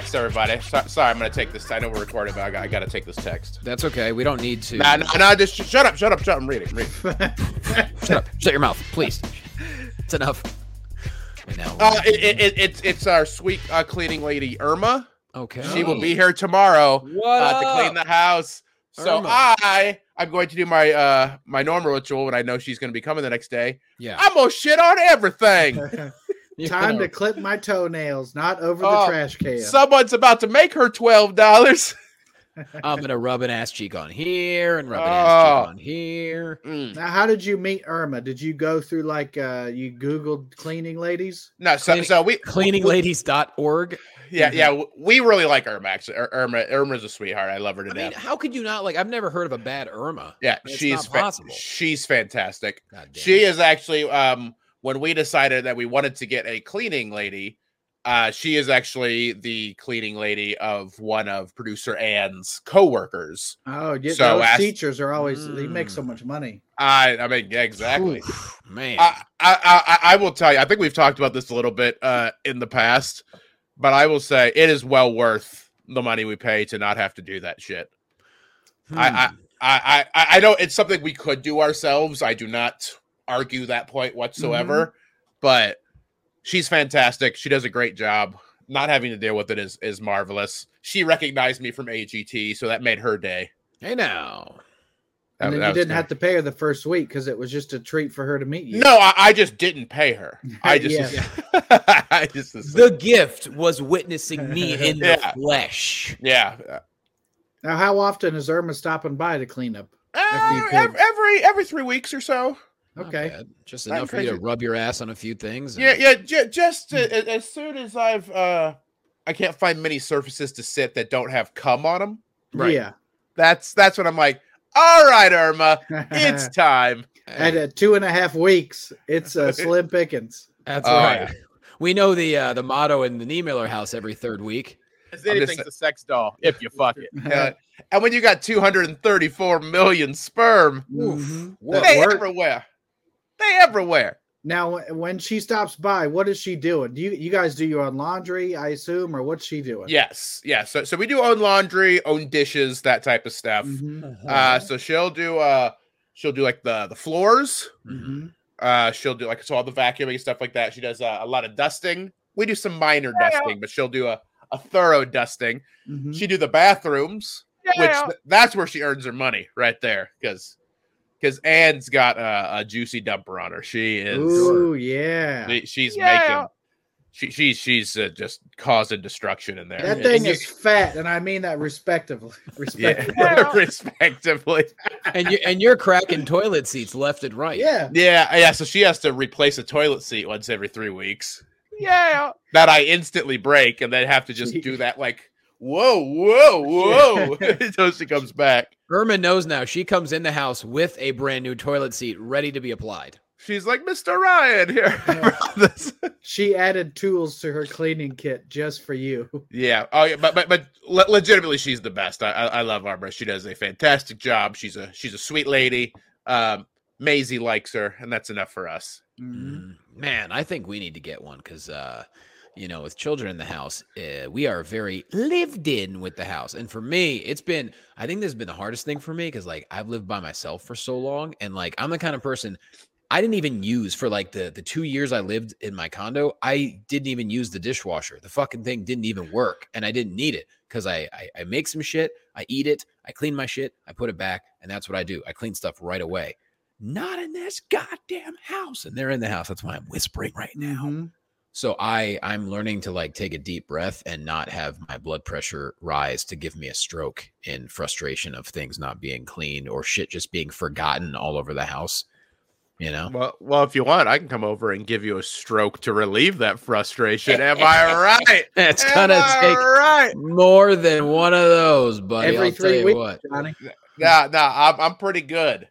Text, everybody. So, sorry, I'm gonna take this. I know we're recording, but I got, I got to take this text. That's okay. We don't need to. Nah, nah, nah, just sh- shut up, shut up, shut up. I'm reading, I'm reading. Shut up. Shut your mouth, please. It's enough. Now, Uh, it, it, it, it's it's our sweet uh, cleaning lady Irma. okay. She will be here tomorrow What uh, to clean the house. So Irma. I I'm going to do my uh my normal ritual when I know she's going to be coming the next day. Yeah. I'm gonna shit on everything. You Time know, to clip my toenails, not over the Oh, trash can. Someone's about to make her twelve dollars. I'm gonna rub an ass cheek on here and rub an Oh. ass cheek on here. Mm. now, how did you meet Irma? Did you go through like uh you Googled cleaning ladies? No, so Cleaning- so we Cleaningladies.org. Yeah, yeah, we really like Irma. Actually, Ir- Irma, Irma's a sweetheart. I love her to I mean, death. how could you not like? I've never heard of a bad Irma. Yeah, It's she's not fa- possible. she's fantastic. God damn She it. is actually um when we decided that we wanted to get a cleaning lady, uh she is actually the cleaning lady of one of producer Ann's coworkers. Oh, yeah, So those ask- teachers are always they make so Mm. much money. I I mean, yeah, exactly. Oof, man. I, I I I will tell you. I think we've talked about this a little bit uh in the past, but I will say it is well worth the money we pay to not have to do that shit. I- Hmm. I, I I know it's something we could do ourselves. I do not argue that point whatsoever. But she's fantastic. She does a great job. Not having to deal with it is is marvelous. She recognized me from AGT, so that made her day. Hey now. That- And then you didn't good. have to pay her the first week because it was just a treat for her to meet you. No, I, I just didn't pay her. I just, Yeah. I just, The gift was witnessing me in the flesh. yeah. Now, how often is Irma stopping by to clean up? Uh, you ev- could- every every three weeks or so. Not Okay. bad. Just Not enough for you to rub your ass on a few things. and- Yeah, yeah. J- just uh, a- as soon as I've, uh I can't find many surfaces to sit that don't have cum on them. Right. Yeah. That's that's when I'm like, all right, Irma, it's time. And at uh, two and a half weeks, it's uh, slim pickings. That's Oh, right. We know the uh, the motto in the Niemiller house every third week. As I'm just a sex doll if you fuck it. Uh, and when you got 234 million sperm, Mhm. Whoa. they work- everywhere. They everywhere. Now, when she stops by, what is she doing? Do you you guys do your own laundry, I assume, or what's she doing? Yes, yes. So, so we do own laundry, own dishes, that type of stuff. Mhm, Uh, so she'll do uh, she'll do like the the floors. mhm. Uh, she'll do like so all the vacuuming stuff like that. She does uh, a lot of dusting. We do some minor dusting, but she'll do a, a thorough dusting. Mhm. She do the bathrooms, which th- that's where she earns her money right there, because because Anne's got a, a juicy dumper on her. She is Ooh, yeah. she- she's Yeah. making she she's she's uh, just causing destruction in there. That And thing you- is fat, and I mean that respectively. yeah, Respectively. respectively. and you and you're cracking toilet seats left and right. Yeah. Yeah, yeah. So she has to replace a toilet seat once every three weeks. Yeah, that I instantly break, and then have to just do that like whoa, whoa, whoa until she comes back. Irma knows now. She comes in the house with a brand new toilet seat ready to be applied. She's like, Mr. Ryan here. This- She added tools to her cleaning kit just for you. yeah. Oh yeah, but but but le- legitimately, she's the best. I, I I love Arbor. She does a fantastic job. She's a she's a sweet lady. Um, Maisie likes her, and that's enough for us. Mm, Man, I think we need to get one because, uh, you know, with children in the house, uh, we are very lived in with the house. And for me, it's been, I think this has been the hardest thing for me because, like, I've lived by myself for so long. And, like, I'm the kind of person I didn't even use for like the, the two years I lived in my condo. I didn't even use the dishwasher. The fucking thing didn't even work. And I didn't need it because I, I, I make some shit, I eat it, I clean my shit, I put it back. And that's what I do. I clean stuff right away. not in this goddamn house. And they're in the house. That's why I'm whispering right now. Mhm. So I I'm learning to like take a deep breath and not have my blood pressure rise to give me a stroke in frustration of things not being clean or shit just being forgotten all over the house. You know? Well, well, if you want, I can come over and give you a stroke to relieve that frustration. Am I right? It's Am gonna I take right. more than one of those, buddy. Every I'll tell three you weeks, what. Johnny. Nah, nah, I'm, I'm pretty good.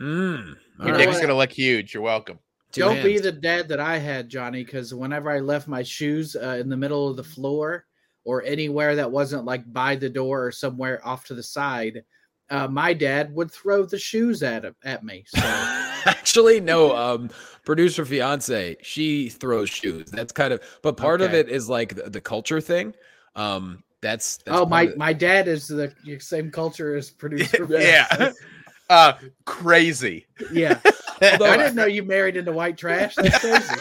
Mm, all Your know right. dick's gonna look huge. You're welcome. Don't be the dad that I had, Johnny, because whenever I left my shoes uh, in the middle of the floor or anywhere that wasn't like by the door or somewhere off to the side, uh, my dad would throw the shoes at him, at me. So Actually, no. Um, producer fiance, she throws shoes. That's kind of, but part of it is like the, the culture thing. Um, that's, that's oh, my my dad is the same culture as producer. yeah. Uh, crazy. yeah. Although- I didn't know you married into white trash. That's crazy.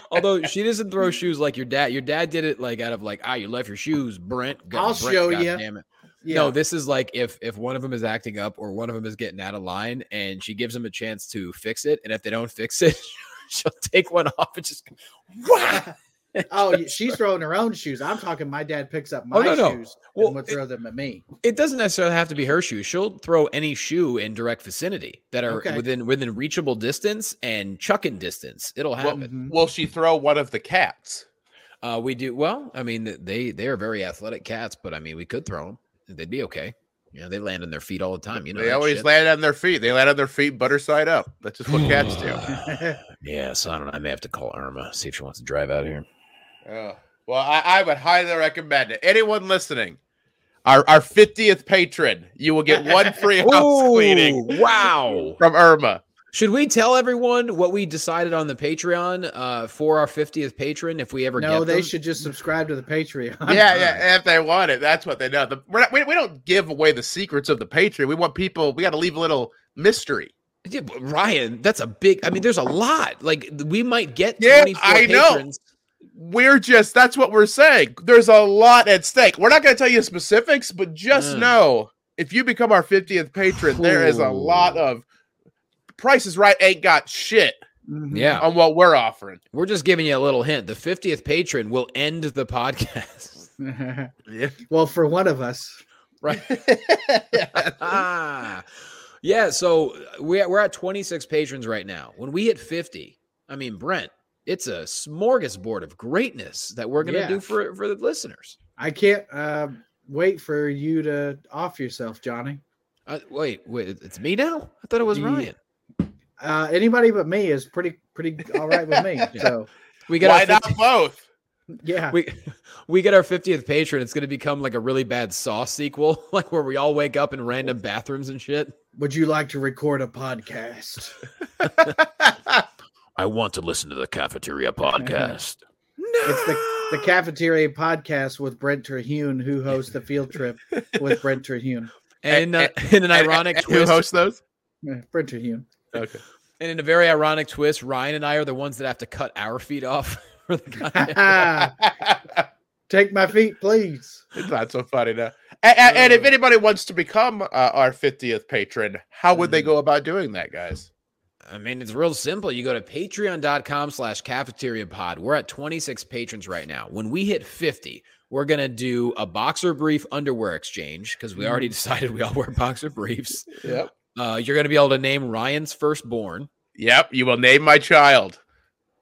Although she doesn't throw shoes like your dad. Your dad did it like out of like, ah, you left your shoes, Brent. God- I'll Brent, show God ya. Damn it. Yeah. No, this is like if if one of them is acting up or one of them is getting out of line, and she gives them a chance to fix it, and if they don't fix it, she'll take one off and just Wah! Oh, she's throwing her own shoes. I'm talking. My dad picks up my Oh, no, no. shoes Well, and would throw them at me. It doesn't necessarily have to be her shoes. She'll throw any shoe in direct vicinity that are Okay. within within reachable distance and chucking distance. It'll Well, happen. Mhm. will she throw one of the cats? Uh, we do well. I mean, they they are very athletic cats, but I mean, we could throw them. They'd be okay. You know, they land on their feet all the time. You know, they always shit. land on their feet. They land on their feet butter side up. That's just what cats do. yeah, so I don't know. I may have to call Irma see if she wants to drive out here. Oh, well, I, I would highly recommend it. Anyone listening, our our fiftieth patron, you will get one free house cleaning wow! from Irma. Should we tell everyone what we decided on the Patreon uh, for our fiftieth patron if we ever no, get they them? should just subscribe to the Patreon. Yeah, yeah. If they want it, that's what they know. The, we're not, we, we don't give away the secrets of the Patreon. We want people. We got to leave a little mystery. Yeah, but Ryan, that's a big. I mean, there's a lot. Like we might get Yeah, 24 I know. patrons. We're just that's what we're saying. There's a lot at stake. We're not going to tell you specifics, but just Mm. know if you become our 50th patron, there is a lot Ooh. of prices right ain't got shit Mhm. Yeah, on what we're offering. we're just giving you a little hint. The 50th patron will end the podcast. Yeah. well, for one of us, Right. ah. Yeah, so uh, we're, we're at 26 patrons right now. When we hit 50, I mean, Brent, it's a smorgasbord of greatness that we're going to Yeah. do for, for the listeners. I can't uh, wait for you to off yourself, Johnny. Uh, wait, wait, it's me now? I thought it was Yeah. Ryan. Uh, anybody but me is pretty pretty all right with me. So We get Why our not both? yeah, we we get our 50th patron. It's going to become like a really bad Saw sequel, like where we all wake up in random bathrooms and shit. would you like to record a podcast? I want to listen to the cafeteria podcast. no! It's the the cafeteria podcast with Brent Terhune, who hosts the field trip with Brent Terhune. and uh, in an ironic and twist, Who hosts those? Brent Terhune. Okay. and in a very ironic twist, Ryan and I are the ones that have to cut our feet off. for the Take my feet, please. it's not so funny now. And, and- and if anybody wants to become uh, our 50th patron, how would they Mhm. go about doing that, guys? I mean, it's real simple. You go to patreon.com slash cafeteria pod. We're at 26 patrons right now. When we hit 50, we're going to do a boxer brief underwear exchange because we already decided we all wear boxer briefs. Yep. Uh, you're going to be able to name Ryan's firstborn. Yep. You will name my child.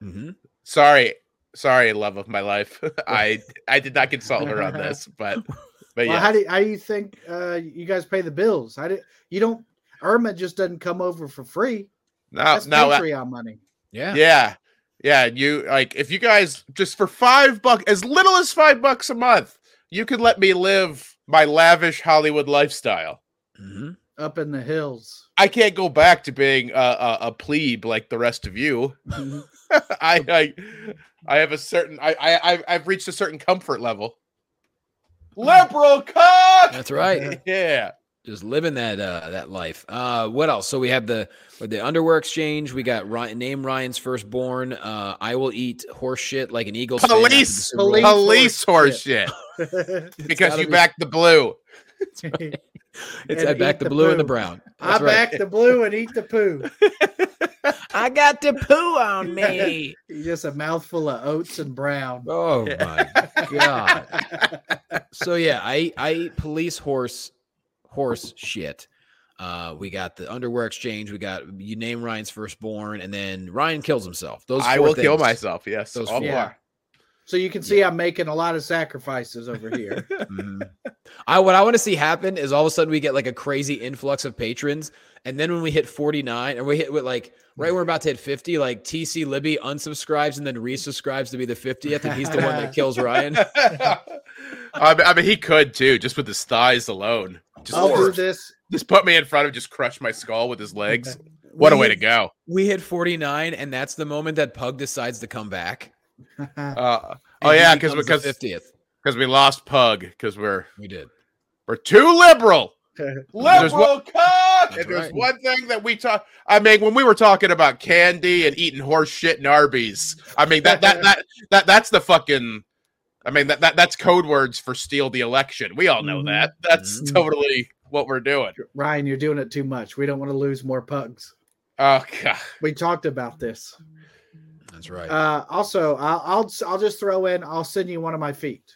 Mm-hmm. Sorry, sorry, love of my life. I I did not consult her on this, but but Well, yeah. how do how do you think uh, you guys pay the bills? How do you don't? Irma just doesn't come over for free. No, That's no, uh, Patreon money. Yeah. yeah, yeah. You like if you guys just for five bucks, as little as five bucks a month, you could let me live my lavish Hollywood lifestyle. hmm Up in the hills. I can't go back to being a, a, a plebe like the rest of you. Mhm. I, I I have a certain I, I I've- I've reached a certain comfort level. Liberal cock. That's right. Yeah. Just living that uh that life. Uh what else? So we have the the underwear exchange. We got Ryan, name Ryan's firstborn. Uh I will eat horse shit like an eagle. fan after the Police, Police police horse horse shit. Because you be- back the blue. It's And I back the the blue and the poo. brown. I right. back the blue and eat the poo. I got the poo on me. Just a mouthful of oats and brown. Oh my god. So yeah, I I eat police horse horse shit. Uh, we got the underwear exchange. We got you name Ryan's firstborn, and then Ryan kills himself. Those I four will kill myself. Yes, Those all four. Yeah. So you can see I'm making a lot of sacrifices over here. Mhm. I what I want to see happen is all of a sudden we get like a crazy influx of patrons, and then when we hit 49 and we hit with like right when we're about to hit 50, like TC Libby unsubscribes and then resubscribes to be the 50th, and he's the one that kills Ryan. I, mean, I mean, he could too, just with his thighs alone. Just, I'll do this. just put me in front of, just crush my skull with his legs. What a We way to go! We hit 49, and that's the moment that Pug decides to come back. Uh, oh yeah, because because 50th. because we lost Pug because we're We did. we're too liberal. Liberal cock. That's If there's right. one thing that we talk, I mean, when we were talking about candy and eating horse shit and Arby's, I mean that that that that that's the fucking. I mean that, that that's code words for steal the election. We all know Mhm. that. That's Mhm. totally what we're doing. Ryan, you're doing it too much. We don't want to lose more pugs. Oh god. We talked about this. That's right. Uh, also, I'll, I'll I'll just throw in. I'll send you one of my feet.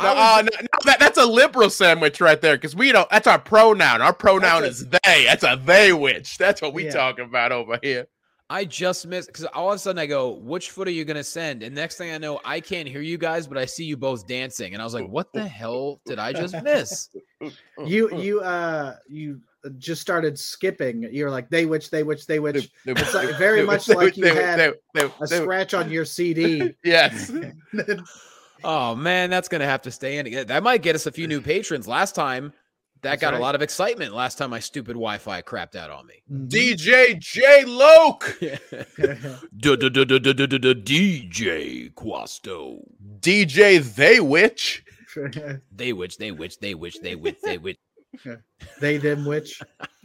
No, uh, no, no, that, that's a liberal sandwich right there because we don't. That's our pronoun. Our pronoun That's is they. That's a they which. That's what we Yeah. talk about over here. I just missed because all of a sudden I go, which foot are you going to send? And next thing I know, I can't hear you guys, but I see you both dancing. And I was like, what the hell did I just miss? You you uh you just started skipping. You're like they which they which they which. It's like very much like you had A scratch on your CD. Yes. Oh, man, that's going to have to stay in. That might get us a few new patrons. Last time, that That's got right. a lot of excitement last time my stupid Wi Fi crapped out on me. Mm-hmm. DJ J Loke. DJ Quasto. DJ They Witch. They Witch, they Witch, they Witch, they Witch, they which. They them which.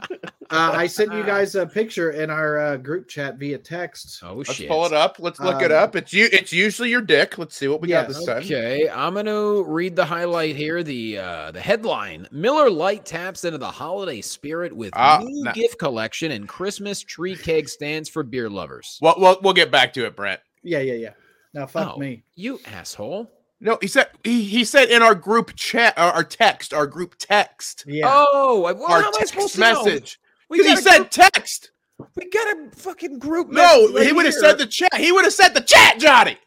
Uh, I sent you guys a picture in our uh, group chat via text. Oh, Let's shit. pull it up. Let's look it Um, up. It's you. It's usually your dick. Let's see what we got Yes. this time. Okay, I'm gonna read the highlight here. The uh the headline: Miller Lite taps into the holiday spirit with Ah, new nah. gift collection and Christmas tree keg stands for beer lovers. Well, well, we'll get back to it, Brent. Yeah, yeah, yeah. Now fuck Oh. me. You asshole! No, he said he, he said in our group chat, our, our text, our group text, Yeah. Oh, well, our how am I text supposed to know? message. Because he said group- text. we got a fucking group. No, message right he would have said the chat. He would have said the chat, Johnny.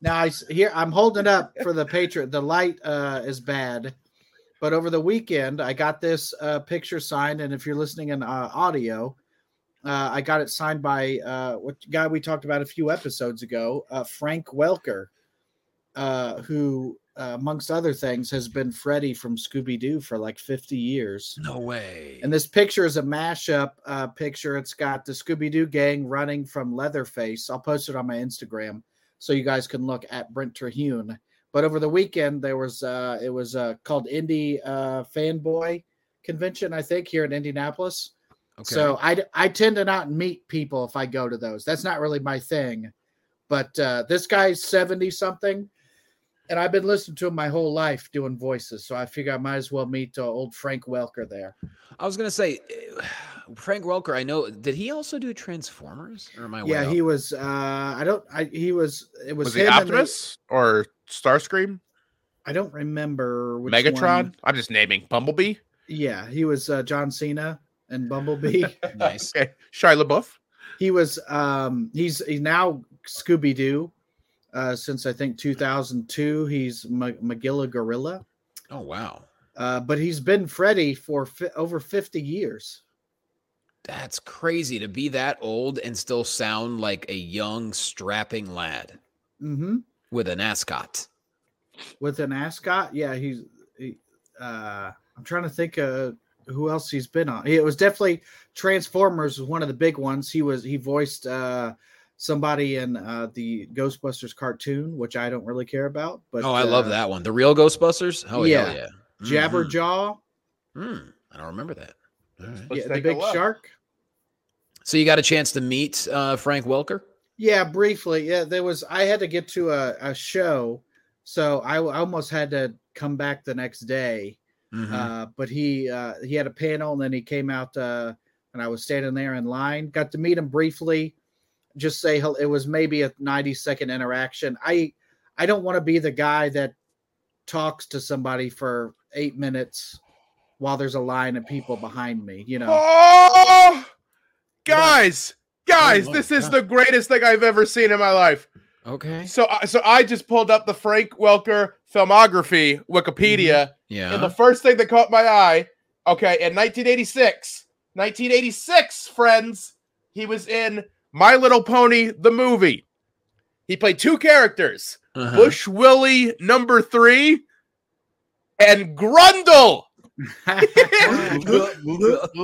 Now I s- here I'm holding up for the Patreon. The light uh, is bad, but over the weekend I got this uh, picture signed, and if you're listening in uh, audio, uh, I got it signed by uh, what guy we talked about a few episodes ago, uh, Frank Welker, uh, who, uh, amongst other things, has been Freddy from Scooby Doo for like 50 years. No way. And this picture is a mashup uh, picture. It's got the Scooby Doo gang running from Leatherface. I'll post it on my Instagram so you guys can look at Brent Terhune. But over the weekend, there was uh, it was uh, called Indie uh, Fanboy Convention, I think, here in Indianapolis. okay. So I I tend to not meet people if I go to those. That's not really my thing. But uh, this guy's seventy something, and I've been listening to him my whole life doing voices. So I figure I might as well meet uh, old Frank Welker there. I was gonna say, eh, Frank Welker. I know. Did he also do Transformers? Or am I? Yeah, he was. Uh, I don't. I he was. It was, Was, he him and the- Optimus or Starscream? I don't remember which Megatron? one. I'm just naming Bumblebee. Yeah, he was uh, John Cena and Bumblebee. nice. Okay, Shia LaBeouf. he was. Um, he's he's now Scooby Doo. Uh, since I think 2002, he's Ma- Magilla Gorilla. Oh wow, Uh, but he's been Freddy for fi- over 50 years. that's crazy to be that old and still sound like a young, strapping lad hmm with an ascot. With an ascot, yeah, he's. He, uh, I'm trying to think of who else he's been on. It was definitely Transformers was one of the big ones. He was he voiced uh somebody in uh the Ghostbusters cartoon, which I don't really care about. But oh, I love uh, that one. The real Ghostbusters. Oh yeah, yeah. yeah. Jabberjaw. Hmm, I don't remember that. All right. Let's yeah, the big shark. So you got a chance to meet uh, Frank Welker. Yeah, briefly. Yeah, there was. I had to get to a, a show, so I, I almost had to come back the next day. Mhm. Uh, but he uh, he had a panel, and then he came out, uh, and I was standing there in line. Got to meet him briefly. Just say hel- it was maybe a ninety second interaction. I I don't want to be the guy that talks to somebody for eight minutes while there's a line of people behind me. You know. Oh, guys, guys, Oh this is God. the greatest thing I've ever seen in my life. okay. So, I- so I just pulled up the Frank Welker filmography Wikipedia, mm-hmm. Yeah. and the first thing that caught my eye, okay, in 1986, 1986, friends, he was in My Little Pony the movie. He played two characters, Uh-huh. Bushwoolie number three, and Grundle.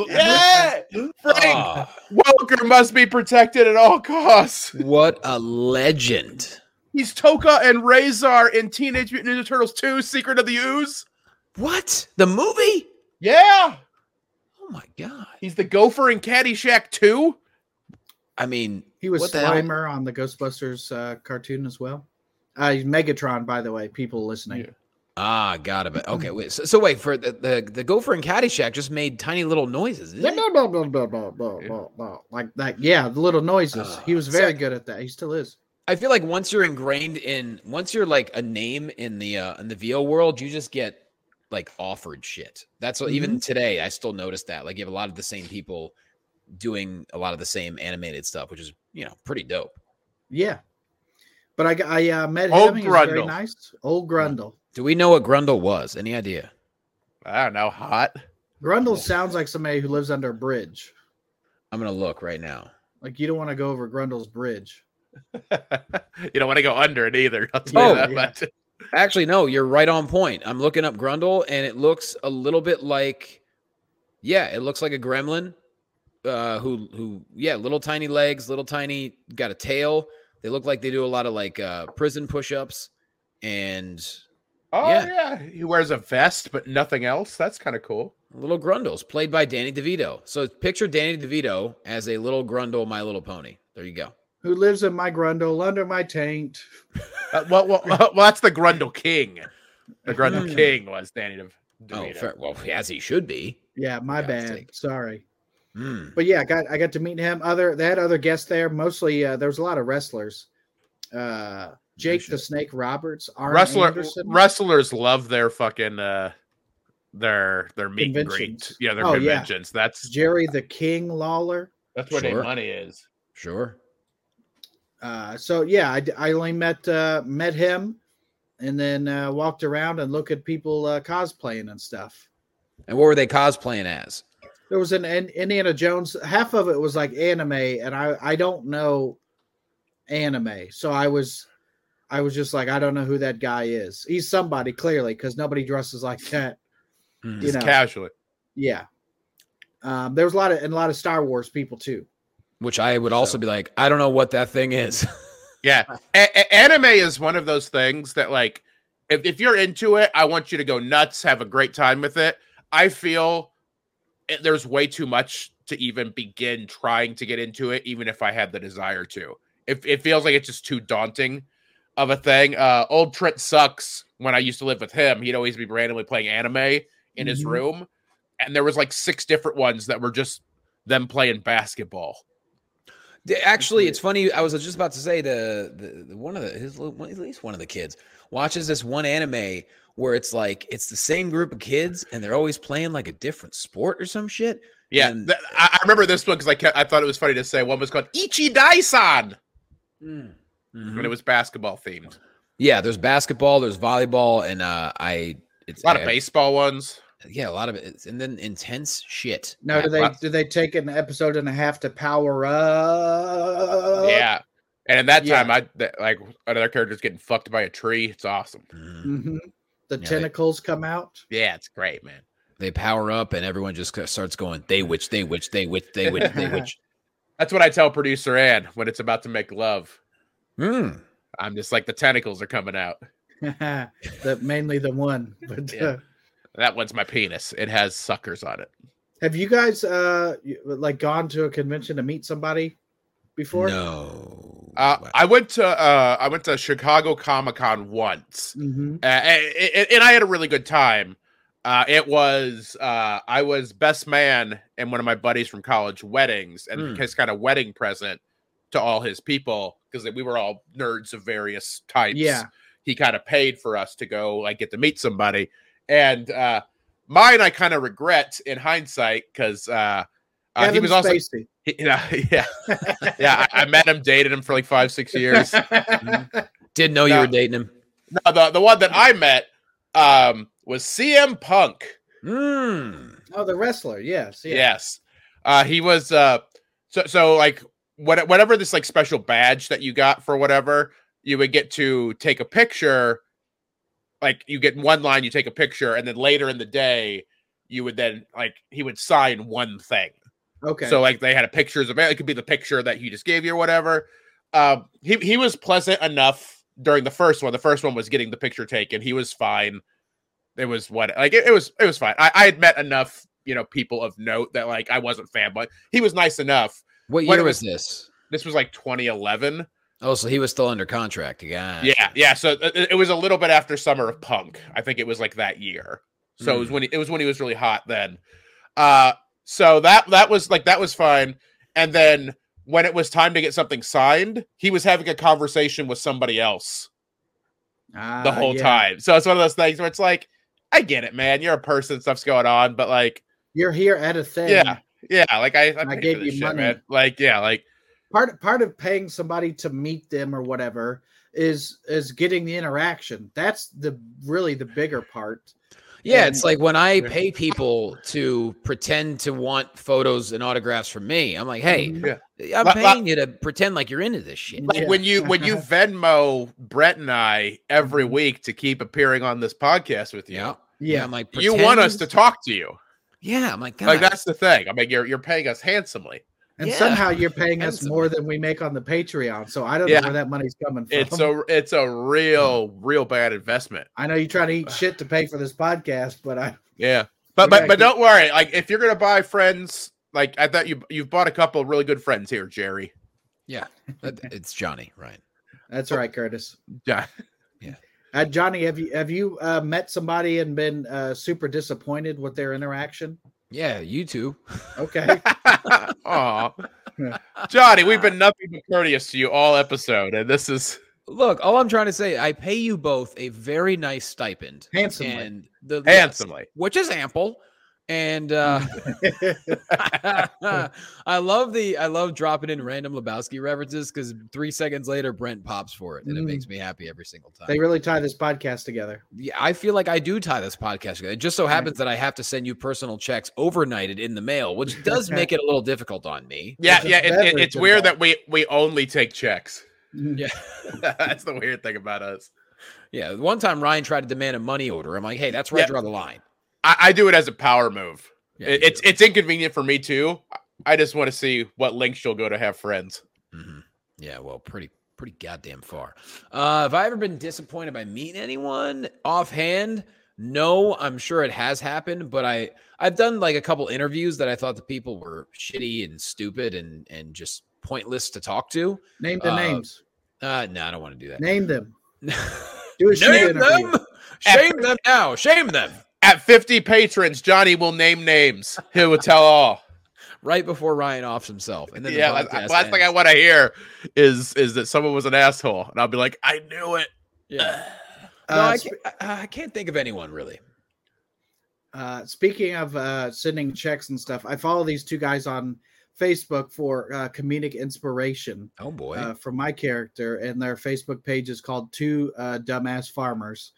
Yeah, Frank Ah, Welker must be protected at all costs. what a legend. He's Tokka and Rahzar in Teenage Mutant Ninja Turtles 2: Secret of the Ooze. What? The movie? Yeah, Oh my god. he's the Gopher in Caddyshack 2. I mean, He was What the hell? Slimer on the Ghostbusters uh, cartoon as well. Uh, he's Megatron, by the way, people listening. Yeah. ah, got it. Okay, wait. So, so wait for the, the the Gopher and Caddyshack just made tiny little noises. Blah, blah, blah. Like that, yeah, the little noises. he was Uh, very so- good at that. He still is. I feel like once you're ingrained in, once you're like a name in the uh, in the VO world, you just get like offered shit. That's what even today I still notice that. Like you have a lot of the same people doing a lot of the same animated stuff, which is you know pretty dope. Yeah, but I I uh, met him. Old He's very nice. Old Grundle. Do we know what Grundle was? Any idea? I don't know, hot. Grundle sounds like somebody who lives under a bridge. I'm gonna look right now. Like you don't want to go over Grundle's bridge. you don't want to go under it either. I'll tell Oh, you that yeah. much. Actually, no, you're right on point. I'm looking up Grundle, and it looks a little bit like, yeah, it looks like a gremlin. Uh, who, who, yeah, little tiny legs, little tiny, got a tail. They look like they do a lot of like uh prison push-ups, and Oh Yeah. yeah. he wears a vest but nothing else. That's kind of cool. little Grundles played by Danny DeVito. So picture Danny DeVito as a little Grundle, My Little Pony. There you go. Who lives in my Grundle under my taint? Uh, well, well, well, that's the Grundle King. The Grundle Hmm. King was Danny DeVito. Oh, fair. Well, as he should be. Yeah, my For God's bad. Sorry. Hmm. but yeah, I got I got to meet him. Other they had other guests there. Mostly uh, there was a lot of wrestlers. Uh, Jake the. Snake Roberts, Arn Wrestler, Anderson. wrestlers love their fucking uh their their meet and greet. Yeah, their Oh, yeah. conventions. That's Jerry the King Lawler. that's where Sure. their money is. Sure. Uh, so yeah, I, I only met uh, met him, and then uh, walked around and looked at people uh, cosplaying and stuff. And what were they cosplaying as? There was an, an Indiana Jones. Half of it was like anime, and I I don't know anime, so I was I was just like I don't know who that guy is. He's somebody clearly because nobody dresses like that. Hmm. You Just know. casually. Yeah. Um, there was a lot of and a lot of Star Wars people too. Which I would also So- be like, I don't know what that thing is. Yeah, a- a- anime is one of those things that like if, if you're into it, I want you to go nuts, have a great time with it. I feel it, there's way too much to even begin trying to get into it, even if I had the desire to. It, it feels like it's just too daunting of a thing. Uh, old Trent sucks. When I used to live with him, he'd always be randomly playing anime in his Mhm. room, and there was like six different ones that were just them playing basketball. Actually, it's funny. I was just about to say the, the, the one of the his little, at least one of the kids watches this one anime where it's like it's the same group of kids and they're always playing like a different sport or some shit. Yeah, And- th- I, I remember this one because I, kept- I thought it was funny to say one was called Ichi Daisan, Mhm. and it was basketball themed. Yeah, there's basketball, there's volleyball, and uh, I it's A lot of baseball ones. Yeah, a lot of it, and then intense shit. Now, do they lots- do they take an episode and a half to power up? yeah, and at that Uh, yeah. time, I th- like another character's getting fucked by a tree. It's awesome. Mhm. The Yeah, they- tentacles come out. Yeah, it's great, man. they power up and everyone just starts going, they witch, they witch, they witch, they witch, they witch. That's what I tell producer Ann when it's about to make love. Hmm. I'm just like the tentacles are coming out. the mainly the one. But Yeah. uh, That one's my penis. It has suckers on it. have you guys uh like gone to a convention to meet somebody before? No. Uh, I went to uh, I went to Chicago Comic Con once, hmm uh, and, and I had a really good time. Uh, it was uh, I was best man in one of my buddies from college weddings, and Hmm. his kind of wedding present to all his people because we were all nerds of various types. Yeah. he kind of paid for us to go like get to meet somebody, and uh, mine I kind of regret in hindsight because uh, he was also Spacey. he- yeah yeah yeah I, I met him, dated him for like five six years. Didn't know you were dating him. No, the the one that I met um, was CM Punk. Hmm. oh, the wrestler. Yes. Yeah. Yes, uh, he was. Uh, so so like what whatever this like special badge that you got for whatever you would get to take a picture. Like you get one line, you take a picture, and then later in the day, you would then like he would sign one thing. Okay. So like they had a pictures of it. It could be the picture that he just gave you or whatever. Um, he he was pleasant enough during the first one. The first one was getting the picture taken. He was fine. It was what like it, it was it was fine. I, I had met enough you know people of note that like I wasn't fan, but he was nice enough. What year was was- this? This was like 2011. Oh, so he was still under contract. Yeah. Yeah, yeah. So it, it was a little bit after Summer of Punk. I think it was like that year. So it was when he, it was when he was really hot then. Uh, so that that was like that was fine. And then when it was time to get something signed, he was having a conversation with somebody else the Ah, whole yeah. time. So it's one of those things where it's like, I get it, man. You're a person, stuff's going on, but like, You're here at a thing. yeah, yeah, like I, I, I gave you shit, money. man. Like, yeah, like Part part of paying somebody to meet them or whatever is is getting the interaction. That's the really the bigger part. Yeah, And- it's like when I pay people to pretend to want photos and autographs from me. I'm like, hey, Mhm. I'm La- la- paying you to pretend like you're into this shit. like Yeah. when you when you Venmo Brent and I every week to keep appearing on this podcast with you. Yeah. Yeah. I'm like, You want us to talk to you. Yeah. I'm like, God. Like that's the thing. I mean, you're you're paying us handsomely. And Yeah. somehow you're paying us Handsome. more than we make on the Patreon. So I don't Yeah. know where that money's coming from. It's a it's a real real bad investment. I know you're trying to eat shit to pay for this podcast, but I Yeah, but but but don't worry. Like if you're gonna buy friends, like I thought you you've bought a couple of really good friends here, Jerry. yeah. It's Johnny, right? that's right, Curtis. Yeah. Uh, Johnny, have you have you uh, met somebody and been uh, super disappointed with their interaction? Yeah. You too. Okay. Aw. Johnny, we've been nothing but courteous to you all episode, and this is Look, all I'm trying to say, I pay you both a very nice stipend. Handsomely. And the handsomely. which is ample. And uh I love the I love dropping in random Lebowski references because three seconds later Brent pops for it and it Mm. makes me happy every single time. they really tie this podcast together. yeah, I feel like I do tie this podcast together. It just so Right. happens that I have to send you personal checks overnighted in the mail, which does make it a little difficult on me. Yeah, There's yeah. It, it- it's weird involved. that we we only take checks. Yeah. That's the weird thing about us. Yeah. One time Ryan tried to demand a money order. I'm like, hey, that's where Yeah. I draw the line. I, I do it as a power move. Yeah, It- you it's it's inconvenient for me too. I just want to see what links you'll go to have friends. Mhm. Yeah, well, pretty pretty goddamn far. Uh, have I ever been disappointed by meeting anyone offhand? No, I'm sure it has happened, but I I've done like a couple interviews that I thought the people were shitty and stupid and and just pointless to talk to. Name the Uh, names. Uh, no, I don't want to do that. Name them. Do a shit Name interview. them. Shame them now. Shame them. At 50 patrons, Johnny will name names. He will tell all. Right before Ryan offs himself, and then the yeah, that's- podcast last thing I want to hear is is that someone was an asshole, and I'll be like, I knew it. Yeah. No, Uh, I, can't, I, I can't think of anyone really. Uh, speaking of uh, sending checks and stuff, I follow these two guys on Facebook for uh, comedic inspiration Oh boy. uh, from my character, and their Facebook page is called Two uh, Dumbass Farmers.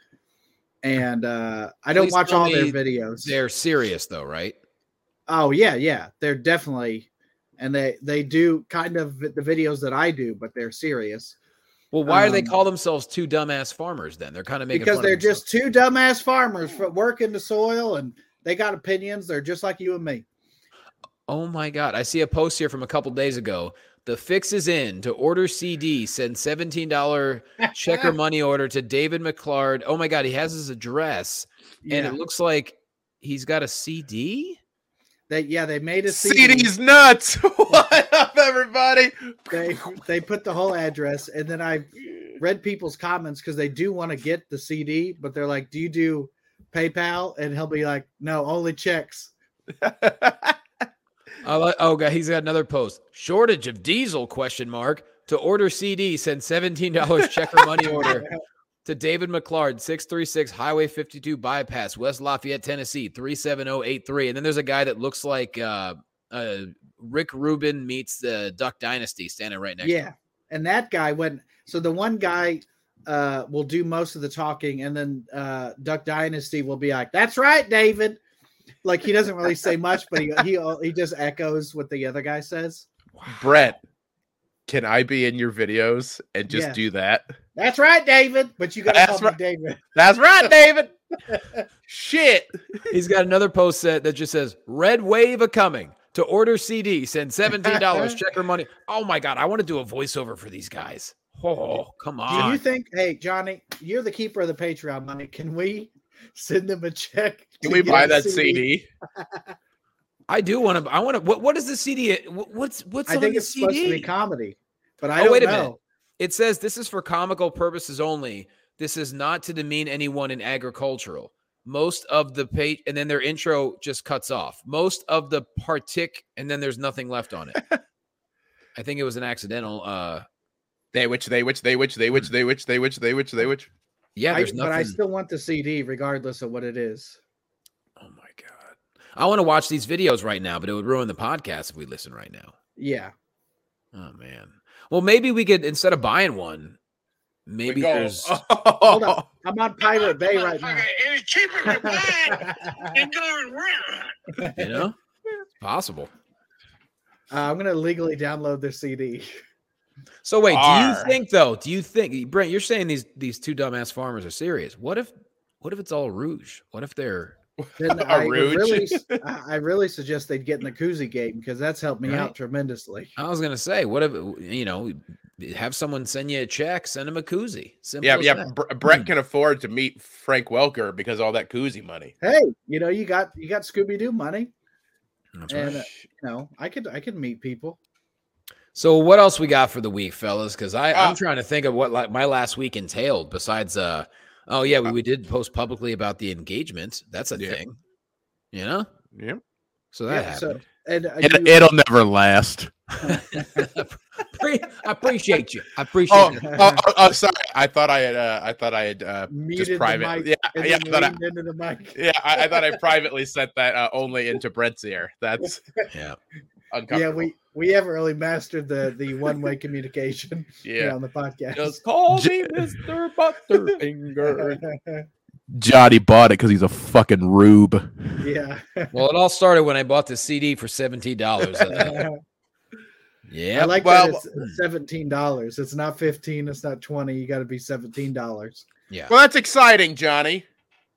And uh, I don't Please watch all their videos. They're serious though, right? Oh yeah, yeah, they're definitely, and they they do kind of the videos that I do, but they're serious Well, why do they Um, call themselves two dumbass farmers then? They're kind of making because they're just two dumbass farmers for working the soil and They got opinions. They're just like you and me. Oh my god! I see a post here from a couple days ago. The fix is in. To order CD, send seventeen dollar checker money order to David McClard. Oh my god, he has his address, and Yeah. it looks like he's got a CD. That yeah, they made a CD. CD's nuts. what up, everybody? They they put the whole address, and then I read people's comments because they do want to get the CD, but they're like, "Do you do PayPal?" And he'll be like, "No, only checks." Like. Oh god, he's got another post. Shortage of diesel? Question mark. To order CD, send seventeen dollars checker money order to David McClard, 636 Highway 52 Bypass, West Lafayette, Tennessee, 37083. And then there's a guy that looks like uh, uh, Rick Rubin meets the Duck Dynasty standing right next to Yeah, and that guy went. So the one guy uh will do most of the talking, and then uh Duck Dynasty will be like, "That's right, David." Like he doesn't really say much, but he he he just echoes what the other guy says. Brent, can I be in your videos and just Yeah. do that? That's right, David. But you got to That's call right. me David. That's right, David. Shit. He's got another post set that just says, Red Wave a coming. To order CD, send $17 checker money. Oh my God, I want to do a voiceover for these guys. Oh, come on. Do on. you think, hey Johnny, you're the keeper of the Patreon money? Can we send them a check? Can we buy that CD? I do want to. I want to. What, what is the CD? What's what's I on think the it's supposed to be CD? comedy, but I Oh, don't wait a know. minute. It says this is for comical purposes only. This is not to demean anyone in agricultural. Most of the page, and then their intro just cuts off. Most of the partic, and then there's nothing left on it. I think it was an accidental. uh They which they which they which they which they which they which they which they which. Yeah, I, there's but. I still want the CD, regardless of what it is. oh my god, I want to watch these videos right now, but it would ruin the podcast if we listen right now. Yeah, Oh man. Well, maybe we could instead of buying one, maybe there's. Hold up. I'm on Pirate Bay right now. It's cheaper to buy than going rent. You know, it's possible. Uh, I'm gonna legally download the CD. So wait, do you think though? Do you think Brent? You're saying these these two dumbass farmers are serious. What if what if it's all rouge? What if they're Then A I Rouge. really, I I really suggest they'd get in the koozie game because that's helped me Right. out tremendously. I was gonna say, what if you know, have someone send you a check, send them a koozie. Simple Yeah, yeah. Br- Brent can afford to meet Frank Welker because all that koozie money. Hey, you know you got you got Scooby Doo money. That's and, right. uh, You know I could I could meet people. So what else we got for the week, fellas? Because I Uh, I'm trying to think of what like my last week entailed. Besides, uh, oh yeah, we, we did post publicly about the engagement. That's a Yeah. thing, you know. Yep. So that Yeah, so- happened. And uh, It, you- it'll never last. I appreciate you. I appreciate Oh, you. oh, oh, oh, sorry. I thought I had. Uh, I thought I had uh, muted just the private. mic Yeah, yeah. I thought I, into the mic. yeah. I, I thought I privately sent that uh, only into Brent's ear. That's Yeah. uncomfortable. Yeah, we we haven't really mastered the the one way communication here Yeah. on the podcast. Just call me Mr. Butterfinger. Johnny bought it because he's a fucking rube. yeah. well, it all started when I bought the CD for seventeen dollars. yeah. I like well- that it's seventeen dollars. It's not fifteen. It's not twenty. You got to be seventeen dollars. yeah. Well, that's exciting, Johnny.